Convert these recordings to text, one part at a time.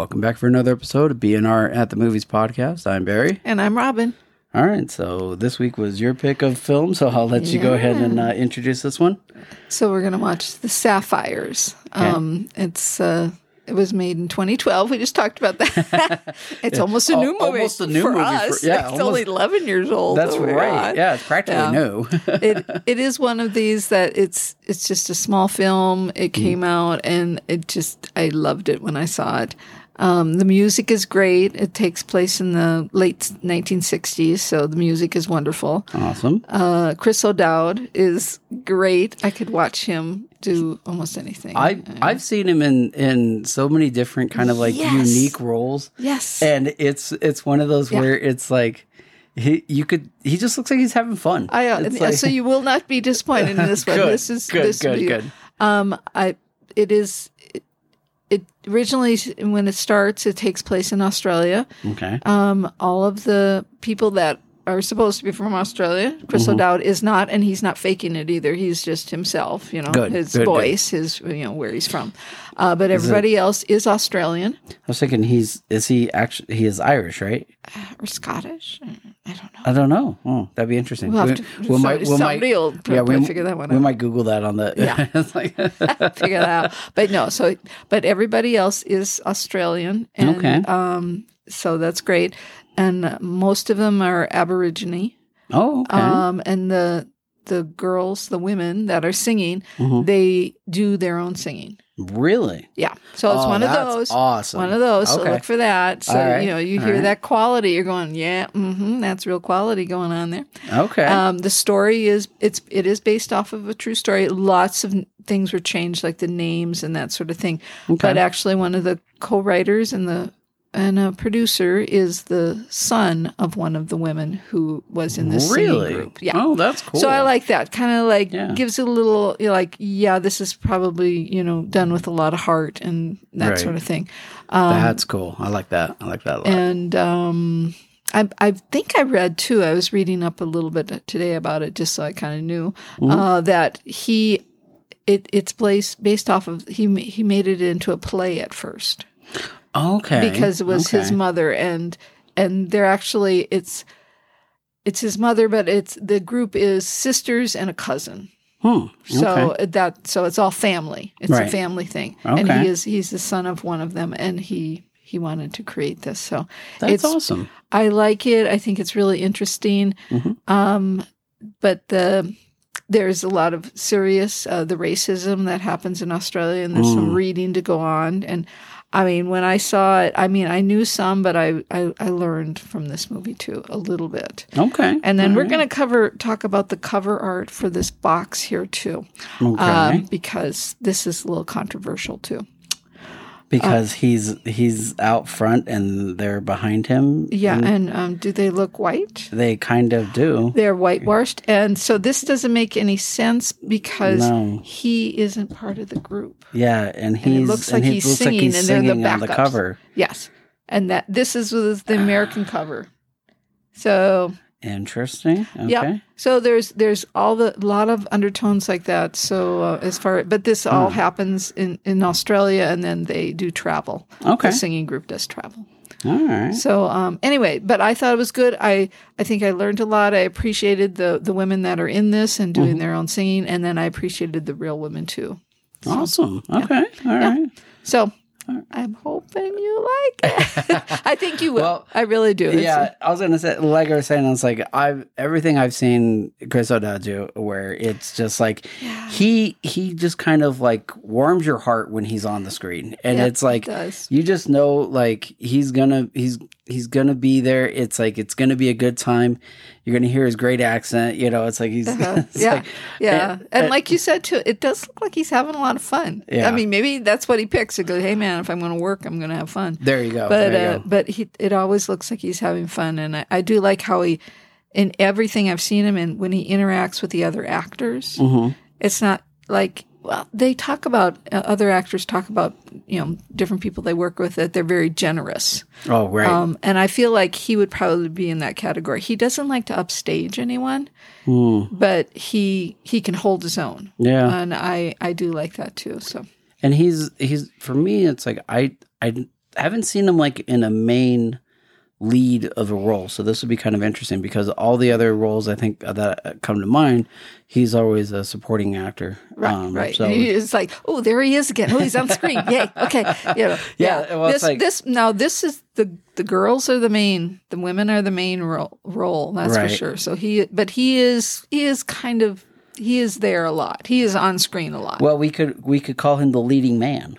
All right, everybody, welcome back for another episode of B&R at the Movies podcast. I'm Barry. And I'm Robin. All right, so this week was your pick of film, so I'll let you go ahead and uh, introduce this one. So we're going to watch The Sapphires. Um, it's uh, it was made in 2012. We just talked about that. it's almost a new movie. almost a new for movie for- us. yeah, it's only 11 years old. That's Oh right. God. Yeah, it's practically Yeah. new. it it is one of these that it's it's just a small film. It Mm-hmm. came out and it just I loved it when I saw it. Um, the music is great. It takes place in the late 1960s, so the music is wonderful. awesome. Uh, Chris O'Dowd is great. I could watch him do almost anything. I I've seen him in in so many different kind of like Yes. unique roles, yes, and it's it's one of those Yeah. where it's like he you could he just looks like he's having fun. I uh, like- so you will not be disappointed in this one. Good, this is good, this good, good. Um, I it is it, originally when it starts it takes place in Australia. okay. Um, all of the people that are supposed to be from Australia, Chris Mm-hmm. O'Dowd is not, and he's not faking it either. He's just himself. You know, Good, his good, good. voice, his you know where he's from. Uh, but everybody else is Australian I was thinking he's is he actually he is Irish, right? or Scottish. I don't know. I don't know. Oh, that'd be interesting. We'll have to- we'll so, somebody- somebody will probably figure that one out. we might Google that on the. Yeah. it's like, figure that out. But no, so but everybody else is Australian, and Okay. um, so that's great. And uh, most of them are Aborigine, oh, okay. um, and the the girls, the women that are singing, Mhm. they do their own singing. Really? Yeah, so it's Oh, one of those. Awesome. One of those. So look for that. So right. you know, you All hear right. that quality, you're going, yeah, mm-hmm, that's real quality going on there. Okay. Um, the story is it's it is based off of a true story. Lots of things were changed, like the names and that sort of thing. Okay. But actually, one of the co-writers and the and a producer is the son of one of the women who was in this really? group. Yeah. Oh, that's cool. So I like that kind of like Yeah. gives it a little you're like yeah this is probably you know done with a lot of heart and that Right. sort of thing. Um, That's cool. I like that. I like that a lot. and um, I, I think I read too. I was reading up a little bit today about it, just so I kind of knew Mm-hmm. uh, that he it it's based based off of he he made it into a play at first okay. because it was his mother and and they're actually it's it's his mother, but it's the group is sisters and a cousin. Hmm. So okay. that so it's all family. It's a family thing, and he is he's the son of one of them, and he he wanted to create this. So That's it's awesome. I like it. I think it's really interesting. Mhm. Um, but the there's a lot of serious uh, the racism that happens in Australia, and there's Mm. some reading to go on. And I mean, when I saw it, I mean, I knew some, but I I, I learned from this movie too a little bit. Okay. And then All we're right. going to cover talk about the cover art for this box here too, Okay. um, because this is a little controversial too. Because he's he's out front and they're behind him. Yeah, and and um, do they look white? They kind of do. They're whitewashed, and so this doesn't make any sense because No. he isn't part of the group. Yeah, and he's it looks like he he's looks singing, like he's and they're the singing on the cover. Yes, and that this is the American cover. So Interesting. Okay. yeah, so there's there's all the lot of undertones like that. So uh, as far but this all Hmm. happens in in Australia, and then they do travel. Okay. the singing group does travel. All right. So um, anyway, but I thought it was good. I I think I learned a lot. I appreciated the the women that are in this and Mm-hmm. doing their own singing, and then I appreciated the real women too. Awesome. Okay. All right. So I'm hoping you like it. I think you will. Well, I really do. It's- Yeah, I was gonna say, like I was saying, I was like, I've everything I've seen Chris O'Dowd do, where it's just like he he just kind of like warms your heart when he's on the screen, and Yeah, it's like it you just know like he's gonna he's he's gonna be there. It's like it's gonna be a good time. You're gonna hear his great accent. You know, it's like he's Uh-huh. it's yeah, like- yeah, and- and, and- like you said too, it does look like he's having a lot of fun. Yeah. I mean, maybe that's what he picks. He goes, "Hey, man, if I'm going to work, I'm going to have fun." there you go. but you uh, go. but he it always looks like he's having fun, and I, I do like how he in everything I've seen him in when he interacts with the other actors. Mhm. It's not like well they talk about uh, other actors talk about you know different people they work with that they're very generous, Oh right. um, and I feel like he would probably be in that category. He doesn't like to upstage anyone, Hmm. but he he can hold his own, yeah. and I I do like that too. So and he's he's for me. It's like I I haven't seen him like in a main lead of a role. So this would be kind of interesting because all the other roles I think that come to mind, he's always a supporting actor. Right, um, right. So it's like, oh, there he is again. Oh, he's on screen. Yay. Okay. You know, yeah. yeah. Well, this, like, this now this is the the girls are the main, the women are the main role. role that's right. for sure. So he, but he is he is kind of he is there a lot. He is on screen a lot. Well, we could we could call him the leading man.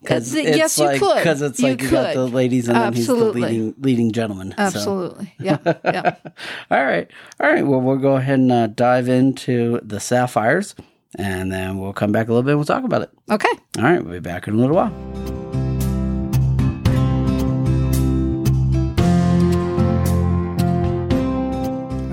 Because yes, like, you could. Because it's like you, you got the ladies and Absolutely. then he's the leading leading gentleman. Absolutely. So. Yeah. Yeah. all right. All right. Well, we'll go ahead and uh, dive into the sapphires, and then we'll come back a little bit. and We'll talk about it. Okay. All right. We'll be back in a little while.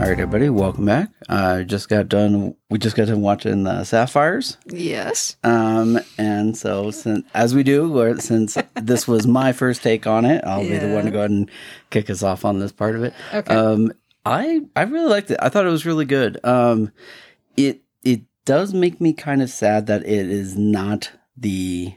All right, everybody, welcome back. I uh, just got done. We just got done watching the Sapphires. Yes. Um, and so since as we do, or since this was my first take on it, I'll yeah. be the one to go ahead and kick us off on this part of it. Okay. Um, I I really liked it. I thought it was really good. Um, it it does make me kind of sad that it is not the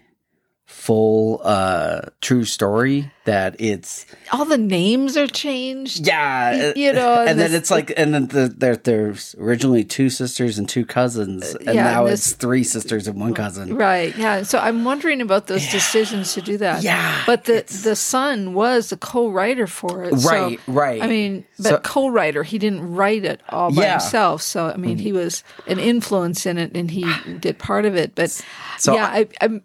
full uh true story that it's all the names are changed yeah you know and, then it's like and then the, there there's originally two sisters and two cousins and yeah, now and this, it's three sisters and one cousin right yeah so i'm wondering about those yeah. decisions to do that yeah but the the son was a co-writer for it right so, right i mean but so, co-writer he didn't write it all by yeah. himself so i mean he was an influence in it and he did part of it but so yeah I, i'm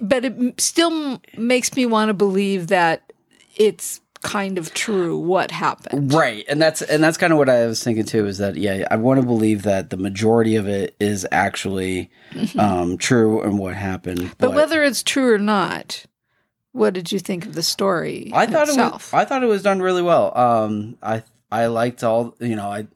but it still makes me want to believe that it's kind of true what happened. Right. And that's and that's kind of what I was thinking too is that yeah, I want to believe that the majority of it is actually mm-hmm. um, true and what happened. But, but, whether it's true or not, what did you think of the story? I thought itself? it was, I thought it was done really well. Um, I I liked all you know, I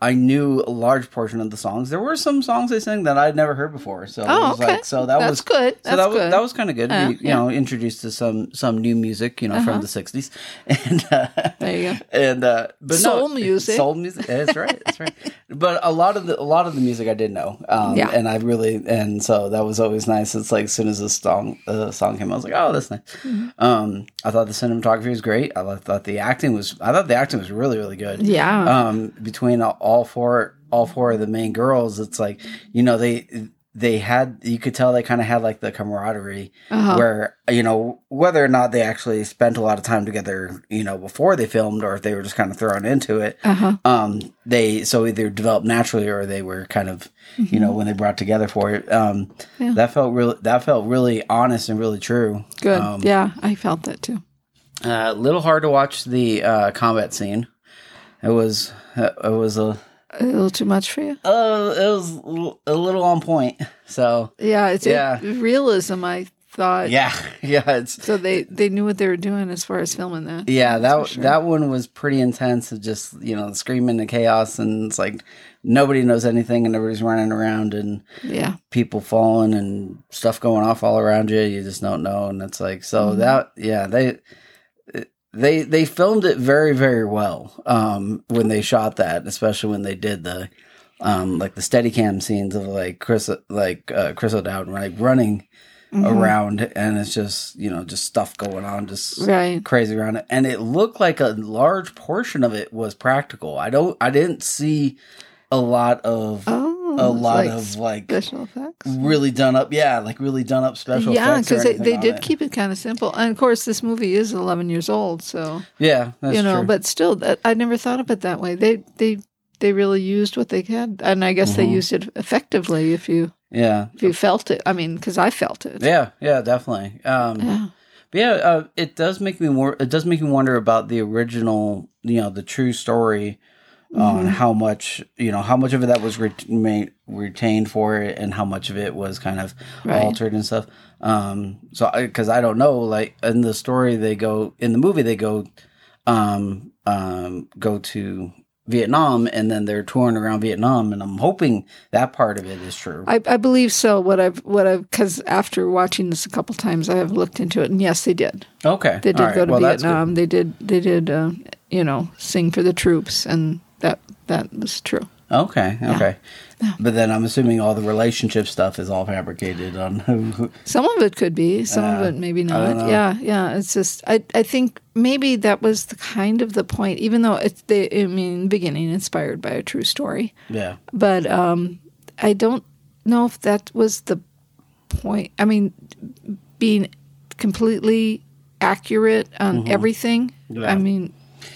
I knew a large portion of the songs. There were some songs they sang that I'd never heard before. So oh, okay. Like, so that That's was good. So That's that was good. that was kind of good. Uh, you yeah. know, introduced to some some new music, you know, uh-huh. from the '60s, and uh, there you go. And uh, but soul no, music, soul music. That's right. That's right. But a lot of the a lot of the music I did know. Um, yeah. And I really and so that was always nice. It's like as soon as the song the song came, I was like, oh, that's nice. Mm-hmm. Um, I thought the cinematography was great. I thought the acting was. I thought the acting was really really good. Yeah. Um, between all four all four of the main girls, it's like you know they they had you could tell they kind of had like the camaraderie uh-huh. where you know whether or not they actually spent a lot of time together you know before they filmed or if they were just kind of thrown into it uh-huh. um they so either developed naturally or they were kind of mm-hmm. you know when they brought together for it um yeah. that felt really that felt really honest and really true good um, yeah i felt that too a uh, little hard to watch the uh combat scene it was it was a a little too much for you? Oh, uh, it was a little on point. So yeah, it's yeah. realism. I thought. Yeah, yeah. It's so they they knew what they were doing as far as filming that. Yeah, that sure. that one was pretty intense. Of just you know screaming and chaos, and it's like nobody knows anything, and everybody's running around, and yeah, people falling and stuff going off all around you. You just don't know, and it's like so mm-hmm. that yeah they they they filmed it very very well um, when they shot that, especially when they did the um, like the steady cam scenes of like Chris like uh, Chris O'Dowd like running mm-hmm. around and it's just you know just stuff going on just right. crazy around it and it looked like a large portion of it was practical. I don't I didn't see a lot of oh a lot like of like special effects, really done up. Yeah, like really done up special. Yeah, because they, they did it. keep it kind of simple. And of course, this movie is 11 years old, so yeah, you know. True. But still, that, I never thought of it that way. They they they really used what they had, and I guess mm-hmm. they used it effectively. If you yeah, if you felt it, I mean, because I felt it. Yeah, yeah, definitely. Um, yeah. But yeah, uh, it does make me more. It does make me wonder about the original, you know, the true story mm-hmm. on how much you know how much of it that was re- retained for it and how much of it was kind of right. altered and stuff um so because I, I, don't know like in the story they go in the movie they go um um go to Vietnam and then they're touring around Vietnam and I'm hoping that part of it is true. I, I believe so. What I've what I've because after watching this a couple times I have looked into it and yes they did. Okay, they did right. go to well, Vietnam. They did they did uh, you know sing for the troops and that that was true. Okay, okay. But then I'm assuming all the relationship stuff is all fabricated on who. who Some of it could be, some of Uh, it maybe know. Yeah, yeah. It's just I I think maybe that was the kind of the point, even though it's the I mean beginning inspired by a true story. yeah, But um I don't know if that was the point. I mean being completely accurate on everything. Mm-hmm. Yeah. I mean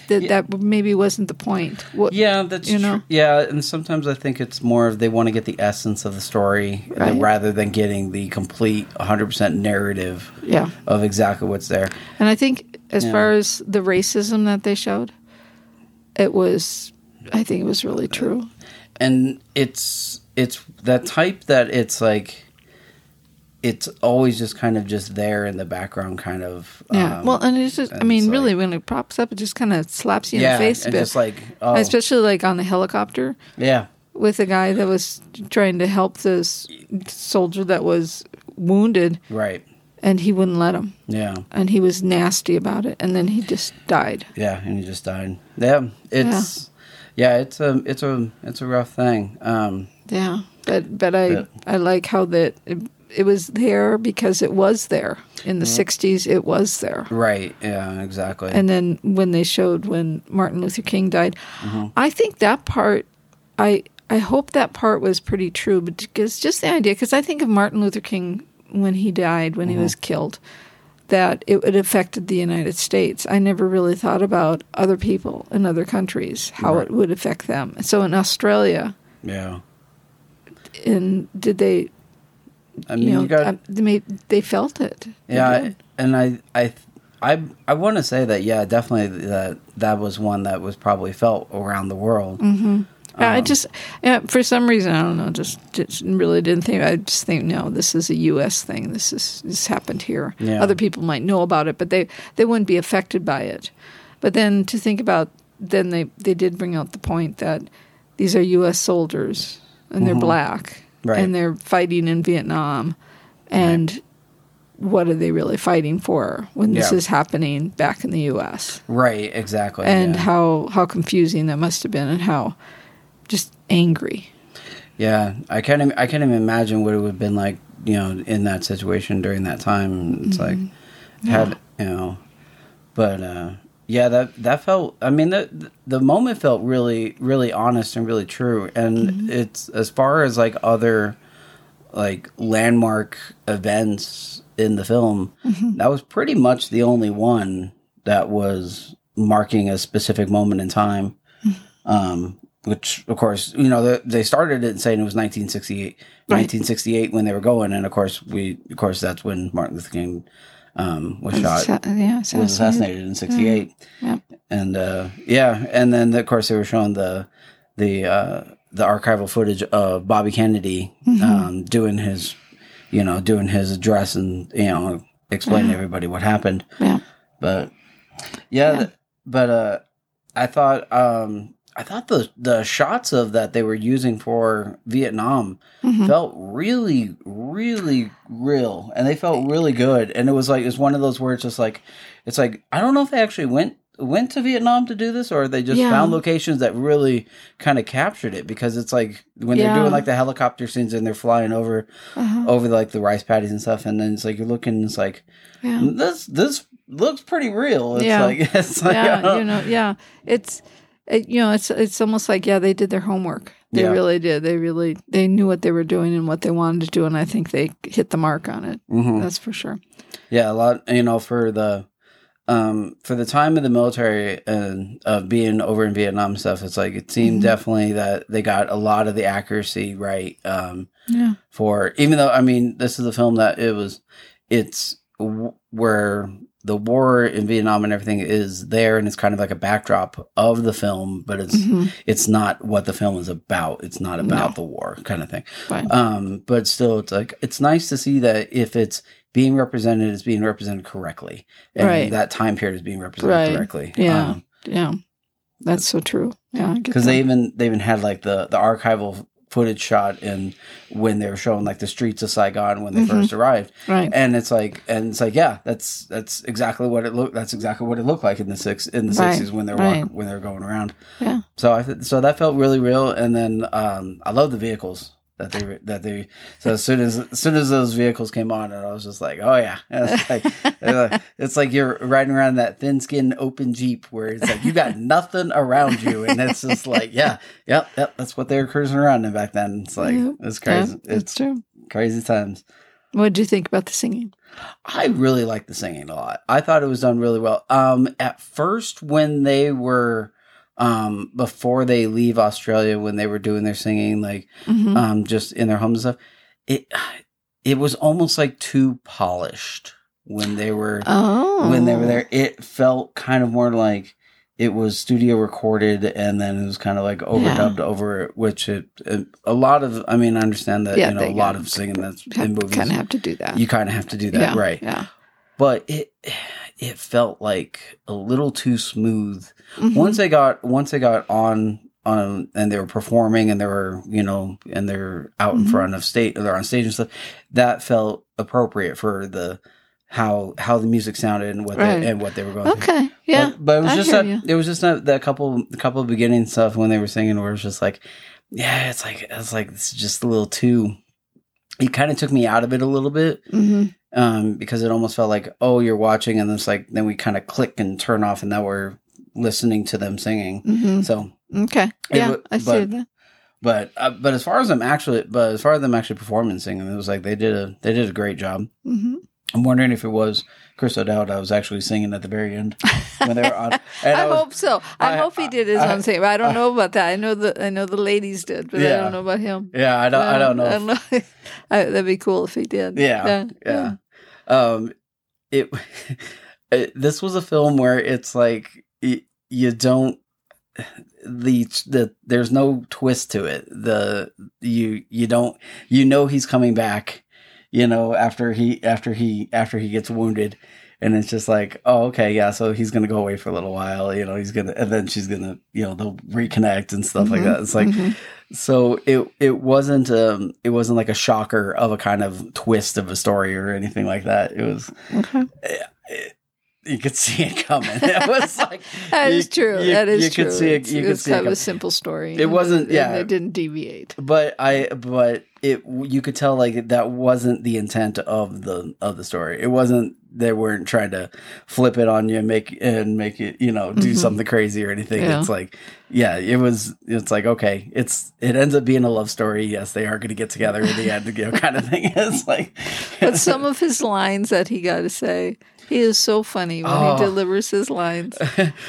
that that maybe wasn't the point. What, yeah, that's You know? Yeah, and sometimes I think it's more of they want to get the essence of the story Right. rather than getting the complete 100 percent narrative Yeah. of exactly what's there. And I think as Yeah. far as the racism that they showed, it was I think it was really true. and it's it's that type that it's like it's always just kind of just there in the background kind of Yeah. um, well, and it's just, I mean, really, like- when it pops up, it just kind of slaps you in the face and just like oh Especially like on the helicopter yeah with a guy that was trying to help this soldier that was wounded right and he wouldn't let him. yeah And he was nasty about it. And then he just died. yeah and he just died yeah it's yeah, it's a it's a it's a rough thing um Yeah. But, but I, Yeah. I like how that it, it was there because it was there. In the mm. 60s, it was there. right yeah exactly and then when they showed when Martin Luther King died, mm-hmm. I think that part, I I hope that part was pretty true, but because just the idea, because I think of Martin Luther King when he died, when he mm-hmm. was killed, that it, it affected the United States. I never really thought about other people in other countries, how Right. it would affect them. So in Australia, yeah and did they, I mean you know, you got they they felt it. They Yeah, and I I I I want to say that yeah, definitely that that was one that was probably felt around the world. Mm. Yeah, I Um, just yeah, for some reason I don't know, just, just really didn't think. I just think no, this is a U.S. thing. This is this happened here. Yeah. Other people might know about it, but they they wouldn't be affected by it. But then to think about, then they they did bring out the point that these are U.S. soldiers and they're black Mm-hmm. Right. and they're fighting in Vietnam, and what are they really fighting for when this Yeah. is happening back in the U.S. Right, exactly. and yeah. how how confusing that must have been and how just angry. yeah, I can't im- I can't even imagine what it would have been like, you know, in that situation during that time. It's like had you know, but uh yeah, that that felt. I mean, the the moment felt really, really honest and really true. And mm-hmm. it's as far as like other like landmark events in the film, mm-hmm. that was pretty much the only one that was marking a specific moment in time. Mm-hmm. Um, which, of course, you know, they, they started it saying it was 1968, Right. 1968 when they were going, and of course, we, of course, that's when Martin Luther King um, was shot yeah, was assassinated. in '68, Yeah. and uh, yeah, and then of course they were showing the the uh, the archival footage of Bobby Kennedy Mm-hmm. um, doing his, you know, doing his address and you know explaining to everybody what happened. Yeah. But yeah, th- but uh, I thought um, I thought the the shots of that they were using for Vietnam Mhm. felt really, really real, and they felt really good. And it was like it's one of those where it's just like it's like I don't know if they actually went went to Vietnam to do this or they just Yeah. found locations that really kind of captured it because it's like when they're doing like the helicopter scenes and they're flying over Uh-huh. over like the rice paddies and stuff and then it's like you're looking it's like Yeah. this this looks pretty real it's Yeah. like it's like yeah, you know, yeah. It's it, you know, it's it's almost like yeah, they did their homework. They Yeah. really did. They really they knew what they were doing and what they wanted to do, and I think they hit the mark on it. Mhm. That's for sure. Yeah, a lot. You know, for the um for the time of the military and of being over in Vietnam and stuff, it's like it seemed Mhm. definitely that they got a lot of the accuracy right. Um, Yeah. for even though I mean this is a film that it was, it's w- where the war in Vietnam and everything is there, and it's kind of like a backdrop of the film, but it's Mhm. it's not what the film is about. It's not about No. the war kind of thing. Right. Um, but still, it's like it's nice to see that if it's being represented, it's being represented correctly, and Right. that time period is being represented Right. correctly. Yeah. yeah. That's so true. Yeah. Because they even they even had like the the archival footage shot in when they were showing like the streets of Saigon when they first arrived. Right. And it's like and it's like yeah, that's that's exactly what it looked that's exactly what it looked like in the six in the Right, 60s when they were right. when they were going around. Yeah. So I th- so that felt really real and then um I love the vehicles that they that they so as soon as as soon as those vehicles came on and I was just like oh yeah it's like, it's like you're riding around that thin skin open jeep where it's like you got nothing around you and it's just like yeah yep yep that's what they were cruising around in back then it's like Yep. it's crazy Yeah, it's true. crazy times What did you think about the singing? I really like the singing a lot. I thought it was done really well. Um, at first, when they were, um, before they leave Australia, when they were doing their singing, like, Mhm. um, just in their homes and stuff, it, it was almost like too polished when they were, oh, when they were there. It felt kind of more like it was studio recorded and then it was kind of like overdubbed over it, which it, it, a lot of, I mean, I understand that, Yeah, you know, a lot of singing that's in movies, kind of have to do that. you kind of have to do that, yeah, right? Yeah. but it it felt like a little too smooth Mhm. once they got once they got on on and they were performing and they were you know and they're out in Mhm. front of state they're on stage and stuff that felt appropriate for the how how the music sounded and what Right. they and what they were going through Okay. Yeah. but, but it was I just that you. it was just that, that couple the couple of beginning stuff when they were singing where it was just like yeah it's like it's like it's just a little too it kind of took me out of it a little bit hmm um, because it almost felt like, oh, you're watching, and it's like then we kind of click and turn off, and now we're listening to them singing. hmm So, Okay. Yeah. wa- I see but- that. but uh, but as far as them actually, but as far as them actually performing singing, it was like they did a they did a great job. hmm I'm wondering if it was Chris O'Dowd I was actually singing at the very end when they were on. And I, was- hope so. I, I- hope he did his I- own thing. But I don't know about that. I know the I know the ladies did, but I don't know about him. yeah, I don't I don't know. I don't know. That'd be cool if he did. Yeah, yeah. um it, it this was a film where it's like y you don't the the there's no twist to it the you you don't you know he's coming back you know after he after he after he gets wounded and it's just like oh okay yeah so he's gonna go away for a little while you know he's gonna and then she's gonna you know they'll reconnect and stuff like Mhm, that it's like mhm. so it it wasn't um it wasn't like a shocker of a kind of twist of a story or anything like that. It was Okay. it, you could see it coming. It was like That you- is true. you- that is you true. could see it- It's, you could it's see it kind of a simple story. It wasn't- yeah. It didn't deviate. but I but it you could tell like that wasn't the intent of the of the story. It wasn't they weren't trying to flip it on you and make and make it you know do Mhm. something crazy or anything. Yeah. It's like yeah, it was. It's like okay, it's it ends up being a love story. Yes, they are going to get together in the end, you know, kind of thing. It's like But some of his lines that he got to say, he is so funny when Oh. he delivers his lines.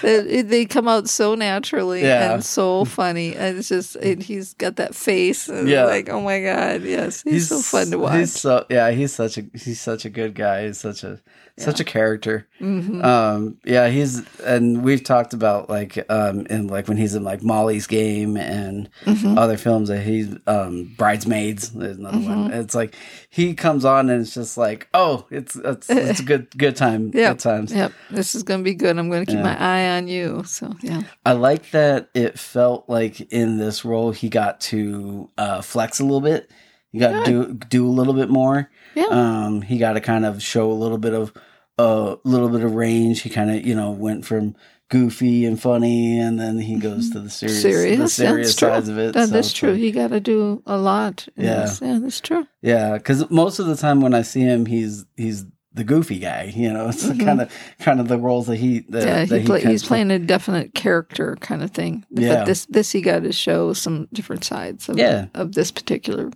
they, they come out so naturally Yeah. and so funny. And it's just, he's got that face. And Yeah. Like, oh my God, yes. He's, so fun to watch. He's so yeah, he's such a he's such a good guy. He's such a such a character. hmm Um, yeah, he's and we've talked about like um in like when he's in like Molly's Game and hmm other films that he's um Bridesmaids is another one. Mm-hmm. It's like he comes on and it's just like oh it's it's it's a good good time Yep. good times. Yep. This is going to be good. I'm going to keep Yeah. my eye on you. So, yeah. I like that it felt like in this role he got to uh, flex a little bit. He got to do do a little bit more. Yeah. Um, he got to kind of show a little bit of a little bit of range. He kind of you know went from goofy and funny, and then he goes to the mm-hmm. serious, serious. the serious that's sides of it. That So it's true. like- he got to do a lot. Yeah. this. Yeah, that's true. yeah, because most of the time when I see him, he's he's the goofy guy. You know, it's kind of kind of the roles that he that, yeah, that he play, he's playing a definite character kind of thing. Yeah. But this this he got to show some different sides of Yeah. of this particular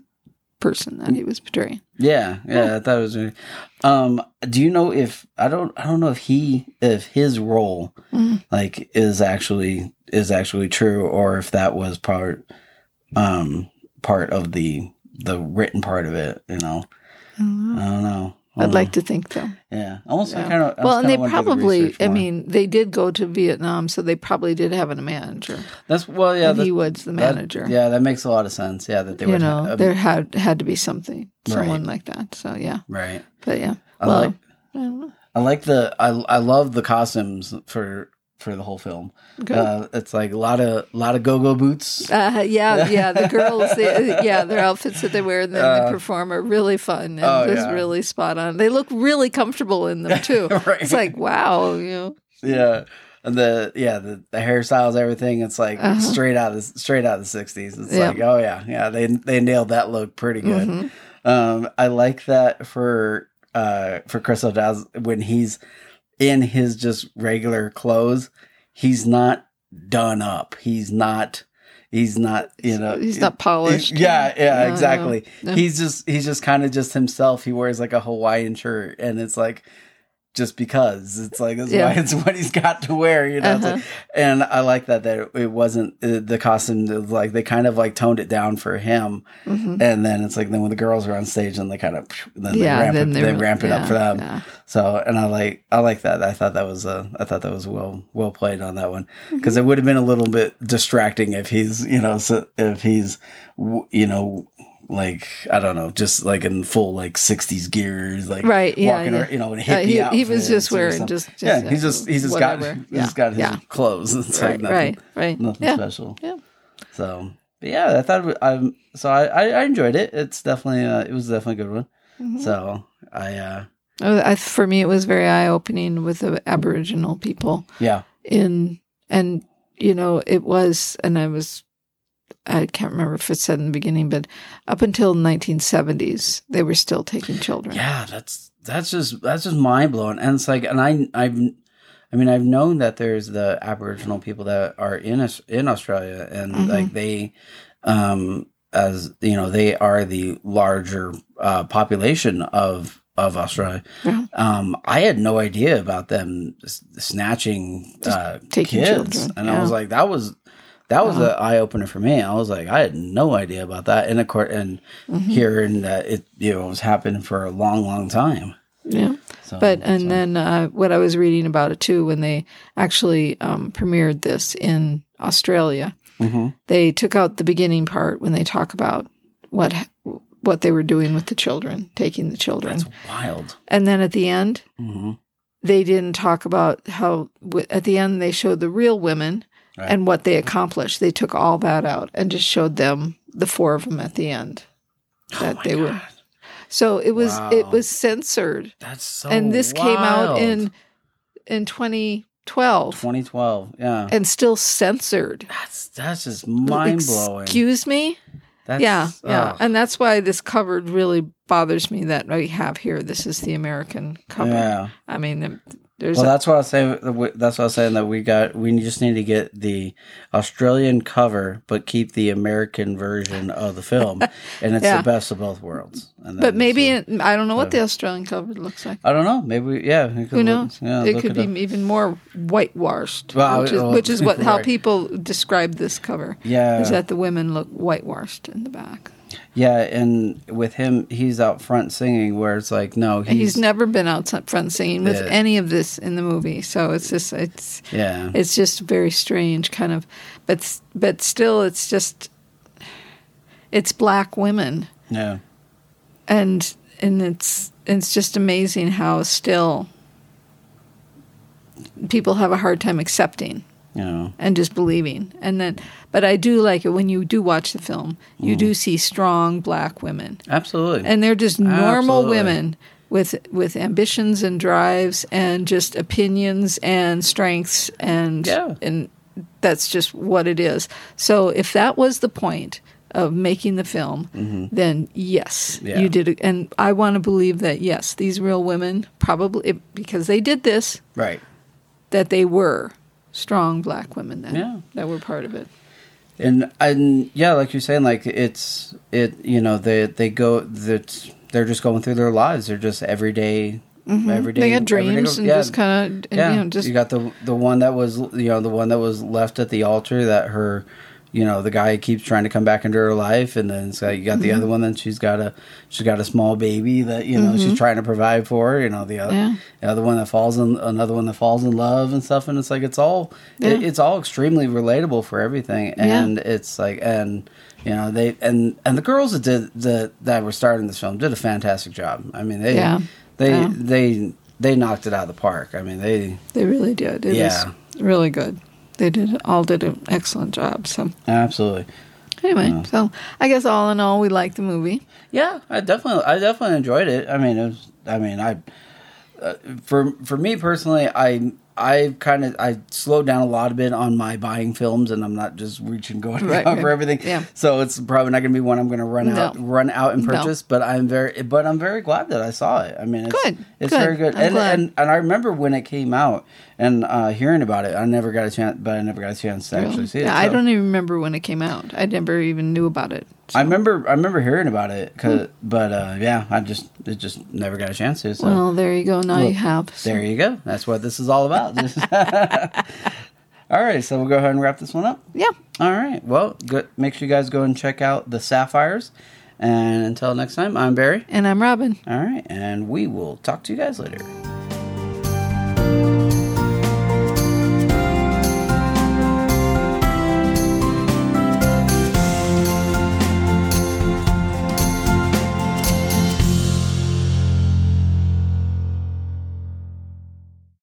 person that he was portraying. Yeah, yeah, I thought it was. Really, um, do you know if I don't? I don't know if he if his role Mhm. like is actually is actually true or if that was part um part of the the written part of it. You know, I don't know. I don't know. I'd like mm-hmm. to think so. Yeah, almost. I Yeah. kind of. well, and they probably, I mean, they did go to Vietnam, so they probably did have a manager. that's well, yeah. That, he was the that- manager. yeah, that makes a lot of sense. Yeah, that they you would. know, have, um, there had had to be something, Right. someone like that. So yeah, right. but yeah. I well, like. I. I like the I I love the costumes for for the whole film. Uh, it's like a lot of lot of go go boots. Uh, yeah, yeah. The girls, they, yeah, their outfits that they wear and then uh, they perform are really fun and oh, just yeah. really spot on. They look really comfortable in them too. right. It's like wow, you know. Yeah. And the yeah the, the hairstyles everything it's like uh-huh. straight out of the, straight out of the sixties it's yep. like oh yeah yeah they they nailed that look pretty good mm-hmm. um I like that for uh for Chris O'Dowd when he's in his just regular clothes, he's not done up. He's not he's not you know. He's not polished. Yeah yeah no, exactly. No, no. he's just he's just kind of just himself. He wears like a hawaiian shirt and it's like just because it's like it's, yeah. it's what he's got to wear, you know. Uh-huh. and I like that that it wasn't uh, the costume. Like they kind of like toned it down for him, mm-hmm. and then it's like then when the girls are on stage and they kind of then yeah, they ramp then it, they ramp it yeah, up for them. Yeah. So and I like I like that. I thought that was uh, I thought that was well well played on that one because mm-hmm. it would have been a little bit distracting if he's you know so if he's you know like I don't know, just like in full like '60s gears, like right, yeah, walking, yeah. Or, you know, in hippie uh, he, he was just wearing just, just, yeah, he's just he's just whatever. got he's yeah. got his yeah. clothes. It's right, like nothing, right, right, nothing yeah. special. Yeah. So yeah, I thought I'm so I, I enjoyed it. It's definitely uh, it was definitely a good one. Mm-hmm. So I uh oh, I, for me it was very eye opening with the Aboriginal people. Yeah. In and you know it was and I was I can't remember if it said in the beginning, but up until 1970s, they were still taking children. Yeah, that's that's just that's just mind blowing. And it's like, and I I've I mean I've known that there's the Aboriginal people that are in in Australia, and mm-hmm. like they, um, as you know, they are the larger uh, population of of Australia. Yeah. Um, I had no idea about them snatching uh, kids, children. and yeah. I was like, that was that was uh-huh. an eye opener for me. I was like, I had no idea about that. And of course, and mm-hmm. hearing that it you know was happening for a long, long time. Yeah. So, but and so. then uh, what I was reading about it too, when they actually um, premiered this in Australia, mm-hmm. they took out the beginning part when they talk about what what they were doing with the children, taking the children. That's wild. And then at the end, mm-hmm. they didn't talk about how. At the end, they showed the real women right. and what they accomplished. They took all that out and just showed them the four of them at the end oh that oh they God. were. So it was wow. it was censored. That's so And this wild. came out in in 2012. 2012, yeah. And still censored. That's that's just mind blowing. Excuse me? That's, yeah, yeah. And that's why this cover really bothers me that we have here. This is the American cover. Yeah. I mean, there's well, a- that's what I was saying. That's what I was saying that we got. We just need to get the Australian cover, but keep the American version of the film, and it's yeah. the best of both worlds. but maybe I don't know what the Australian cover looks like. I don't know. Maybe yeah. Who knows? Look, yeah, it could it be even more whitewashed, well, which, is, well, which is what right. how people describe this cover. Yeah, is that the women look whitewashed in the back. Yeah, and with him, he's out front singing. Where it's like, no, he's, he's never been out front singing with yeah. any of this in the movie. So it's just, it's, yeah, it's just very strange, kind of. But but still, it's just, it's black women. Yeah, and and it's it's just amazing how still people have a hard time accepting and just believing. And then, but I do like it when you do watch the film. You mm. do see strong black women, absolutely, and they're just normal absolutely. women with with ambitions and drives and just opinions and strengths and yeah. and that's just what it is. So if that was the point of making the film, mm-hmm. then yes, yeah. you did it. And I want to believe that yes, these real women probably because they did this, right? That they were strong black women then yeah. that were part of it. And and yeah, like you're saying, like it's it you know they they go that they're just going through their lives. They're just everyday Mm-hmm. Every day, they had dreams and yeah. just kind of, yeah. You know, just you got the the one that was you know the one that was left at the altar that her you know the guy keeps trying to come back into her life and then so you got the mm-hmm. other one that she's got a she's got a small baby that you know mm-hmm. she's trying to provide for you know the other yeah. the other one that falls in another one that falls in love and stuff and it's like it's all yeah. it, it's all extremely relatable for everything and yeah. it's like and you know they and and the girls that did the that were starting this film did a fantastic job i mean they they they they knocked it out of the park. I mean, they They really did. It Yeah. was really good. They did all did an excellent job. So absolutely. anyway, so I guess all in all, we liked the movie. Yeah, I definitely, I definitely enjoyed it. I mean, it was, I mean, I, uh, for for me personally, I I kind of I slowed down a lot of bit on my buying films, and I'm not just reaching going Right, out for everything. Yeah. So it's probably not going to be one I'm going to run No. out run out and No. purchase. But I'm very but I'm very glad that I saw it. I mean, it's, Good, It's good. very good. And, and and I remember when it came out and uh, hearing about it. I never got a chance, but I never got a chance to actually see it. Yeah, I don't even remember when it came out. I never even knew about it. I remember I remember hearing about it, Hmm. but uh, yeah, I just it just never got a chance to. So. Well, there you go. Now Look, you have. So- There you go. That's what this is all about. all right, so we'll go ahead and wrap this one up. Yeah. All right. Well, good. Make sure you guys go and check out the Sapphires. And until next time, I'm Barry. And I'm Robin. All right, and we will talk to you guys later.